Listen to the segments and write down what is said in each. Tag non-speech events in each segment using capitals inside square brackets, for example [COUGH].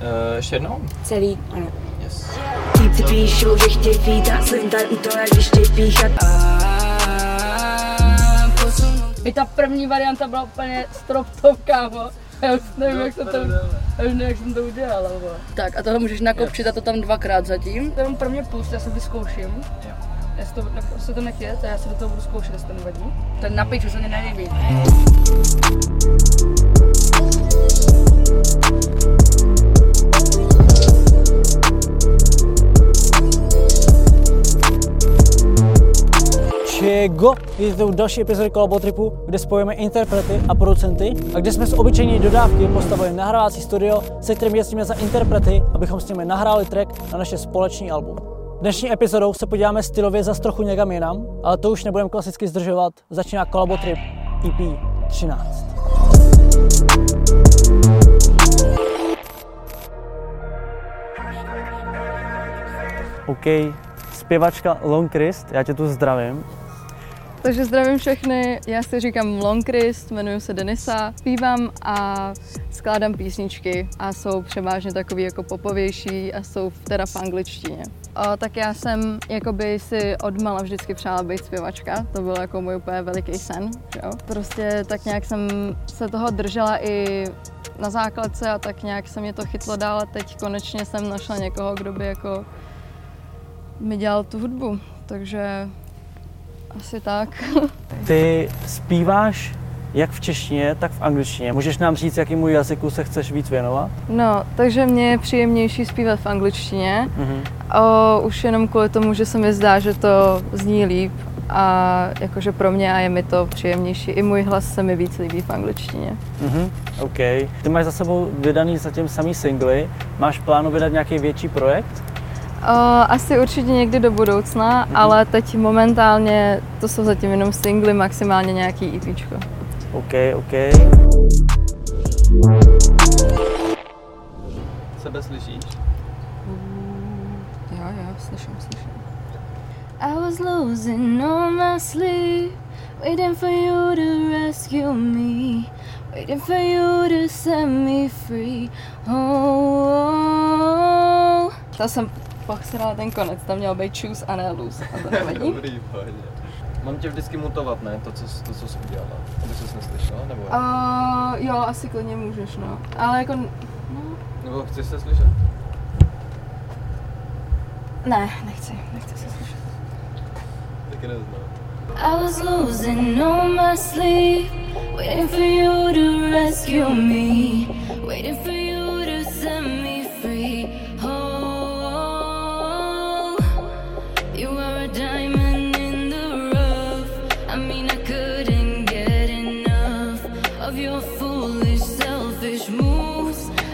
Uh, ještě jednou? Celý, ano. Yes. Týpci píšou, že chtějí fít a slintaj u toho, jak když chtějí píchat. I ta první varianta byla úplně strop top, kámo. Já už nevím, jak, to tam, já už nevím, jak jsem to udělal. Tak a tohle můžeš nakopčit a to tam dvakrát zatím. To jenom pro mě pust, já se vyzkouším. Jo. Jestli to, jestli to nechyt, já se do toho budu zkoušet, jestli to nevadí. Ten na piču se mi nelíbí. Čego? Vítejte u další epizody Kolabotripu, kde spojíme interprety a producenty a kde jsme z obyčejné dodávky postavili nahrávací studio, se kterým jezdíme za interprety, abychom s nimi nahráli track na naše společný album. Dnešní epizodou se podíváme stylově zas trochu někam jinam, ale to už nebudeme klasicky zdržovat. Začíná Kolabotrip EP 13. OK, zpěvačka Long Christ, já tě tu zdravím. Takže zdravím všechny, já si říkám Long Christ, jmenuji se Denisa, zpívám a skládám písničky a jsou převážně takový jako popovější a jsou teda v angličtině. O, tak já jsem jakoby si odmala vždycky přála být zpěvačka, to byl jako můj úplně veliký sen, jo. Prostě tak nějak jsem se toho držela i na základce a tak nějak se mě to chytlo dál a teď konečně jsem našla někoho, kdo by jako mi dělal tu hudbu, takže asi tak. Ty zpíváš jak v češtině, tak v angličtině. Můžeš nám říct, jakému jazyku se chceš víc věnovat? No, takže mě je příjemnější zpívat v angličtině. Mhm. O, už jenom kvůli tomu, že se mi zdá, že to zní líp a jakože pro mě a je mi to příjemnější. I můj hlas se mi víc líbí v angličtině. Mhm, OK. Ty máš za sebou vydaný zatím samý singly. Máš plánu vydat nějaký větší projekt? O, asi určitě někdy do budoucna, Mhm. ale teď momentálně to jsou zatím jenom singly, maximálně nějaký EPčko. OK, OK. Sebe slyšíš? Jo, jo, slyším, slyším. I was losing all my sleep, waiting for you to rescue me, waiting for you to set me free. Oh, oh. To jsem posrala ten konec, tam měl být choose a ne lose, a to nevadí. [LAUGHS] Dobrý, v pohodě. Mám tě vždycky mutovat, ne? To, co, to, co jsi udělala. Aby jsi neslyšela, nebo? Uh, jo, asi klidně můžeš, no. Ale jako, no, Nebo chceš se slyšet? ne, nechci, nechci se slyšet. Taky neznám. I was losing all my sleep, waiting for you to rescue me, waiting for you to set me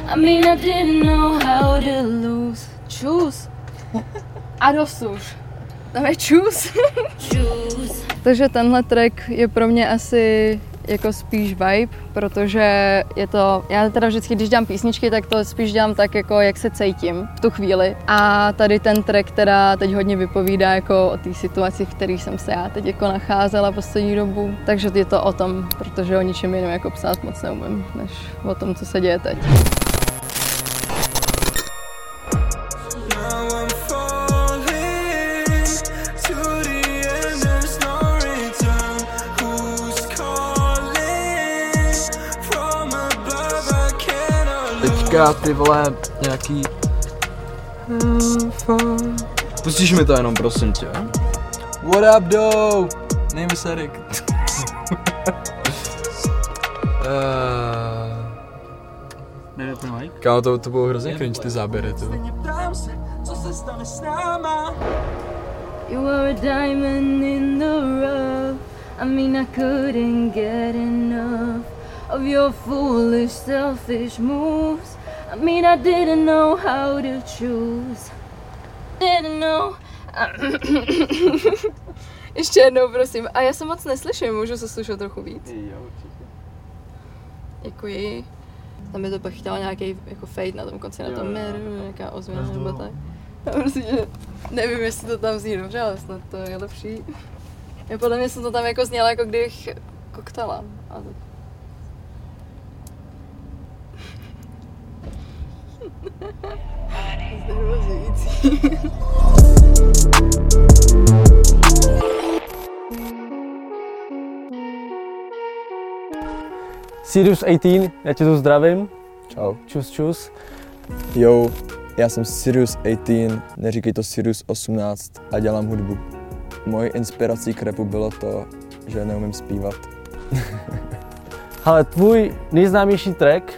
I mean, I didn't know how to lose. Choose. [LAUGHS] A dosuž. Tam je choose. Choose. Takže tenhle track je pro mě asi jako spíš vibe, protože je to, já teda vždycky, když dělám písničky, tak to spíš dělám tak, jako jak se cítím v tu chvíli. A tady ten track teda teď hodně vypovídá jako o té situaci, v které jsem se já teď jako nacházela poslední dobu. Takže je to o tom, protože o ničem jiném jako psát moc neumím, než o tom, co se děje teď. Teďka ty vole nějaký... Pustíš mi to jenom, prosím tě. What up, do? Name se Erik. uh, Kámo, to, to bylo hrozně cringe, ty záběry, ty. vole. Ptám se, co se stane s náma? You are a diamond in the rough. I mean, I couldn't get enough of your foolish, selfish moves. I mean, I didn't know how to choose. Didn't know. [COUGHS] Ještě jednou, prosím. A já se moc neslyším, můžu se slyšet trochu víc? Jo, určitě. Děkuji. Tam by to pak chtěla nějaký jako fade na tom konci, na tom jo. nějaká ozvěna nebo tak. Já prostě nevím, jestli to tam zní dobře, ale snad to je lepší. Já podle mě jsem to tam jako zněla, jako když koktala. A to... Sirius 18, já tě tu zdravím. Čau. Čus, čus. Jo, já jsem Sirius 18, neříkej to Sirius 18 a dělám hudbu. Mojí inspirací k rapu bylo to, že neumím zpívat. [LAUGHS] Ale tvůj nejznámější track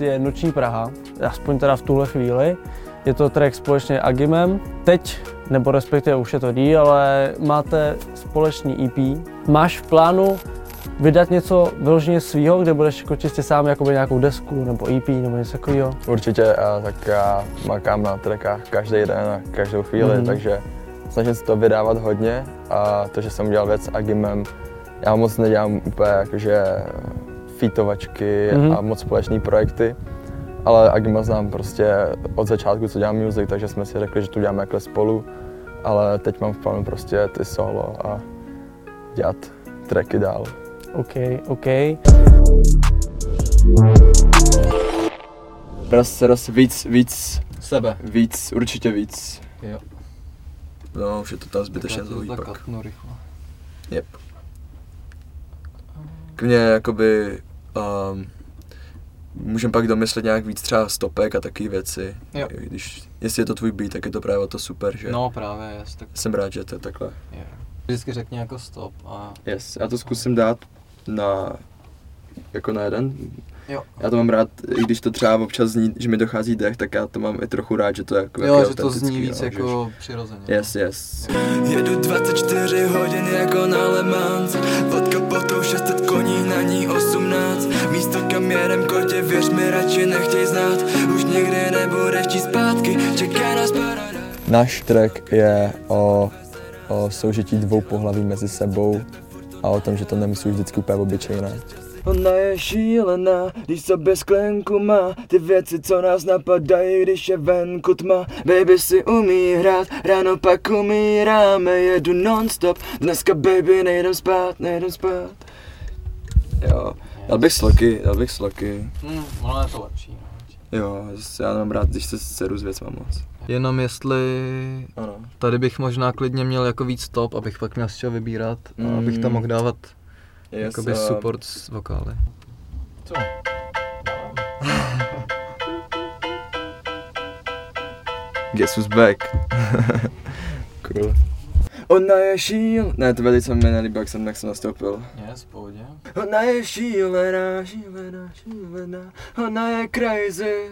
je Noční Praha, aspoň teda v tuhle chvíli. Je to track společně Agimem. Teď, nebo respektive už je to dí, ale máte společný EP. Máš v plánu vydat něco vyloženě svýho, kde budeš jako čistě sám jakoby nějakou desku nebo EP nebo něco takového? Určitě, a tak já makám na trackách každý den a každou chvíli, Mhm. takže snažím se to vydávat hodně a to, že jsem udělal věc s Agimem, já moc nedělám úplně jakože featovačky Mhm. a moc společné projekty, ale Agima znám prostě od začátku, co dělám music, takže jsme si řekli, že to děláme takhle spolu, ale teď mám v plánu prostě ty solo a dělat tracky dál. OK, OK. Roz, roz, víc, víc, Sebe. víc, určitě víc. Jo. No, už je to tam zbytečně dlouhý tak pak. katnu rychle. Yep. Klidně jakoby, um, můžeme pak domyslet nějak víc třeba stopek a takové věci. Jo. Když, jestli je to tvůj beat, tak je to právě to super, že? No právě, jest, tak Jsem rád, že to je takhle. je. Vždycky řekni jako stop a Yes, já to zkusím dát na, jako na jeden. Jo. Já to mám rád, i když to třeba občas zní, že mi dochází dech, tak já to mám i trochu rád, že to je jako jo, že to zní víc no, jako přirozeně. Yes, yes. Jedu 24 hodin jako na Le Mans Pod kapotou 600 koní, na ní 18 Místo kam jedem kotě, věř mi, radši nechtěj znát Už nikdy nebudeš číst zpátky, čeká nás paradise Náš track je o, o soužití dvou pohlaví mezi sebou a o tom, že to nemusí vždycky úplně obyčejné. Ona je šílená, když sobě sklenku má. Ty věci, co nás napadají, když je venku tma. Baby si umí hrát, ráno pak umíráme. Jedu non-stop, dneska baby nejdem spát, nejdem spát. Jo, dal bych sloky, dal bych sloky. Hmm, ono je to lepší. no. Jo, já mám rád, když se seru s věcma moc. Jenom jestli Ano. tady bych možná klidně měl jako víc stop, abych pak měl z čeho vybírat a abych tam Mm. mohl dávat yes, jakoby uh, support s vokály. Co? Guess who's back? [LAUGHS] cool. Ona je šíl... Ne, to se mi nelíbí, jak jsem, jak jsem nastoupil. Je, v pohodě. Ona je šílená, šílená, šílená. Ona je crazy.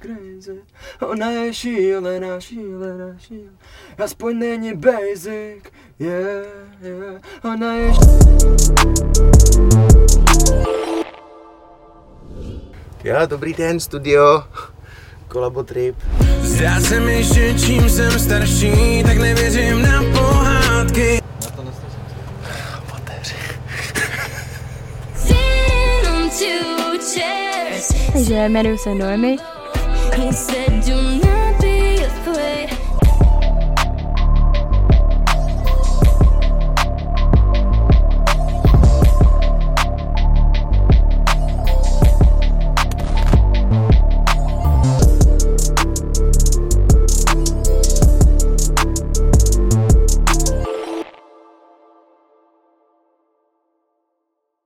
Crazy. Ona je šílená, šílená, šílená. Aspoň není basic. Yeah, yeah. Ona je Jo, dobrý den, studio. Kolabo Trip. Zdá se mi, že čím jsem starší, tak nevěřím na pohádky Já to neslyším. Takže jmenuji se Noemi, He said, Do not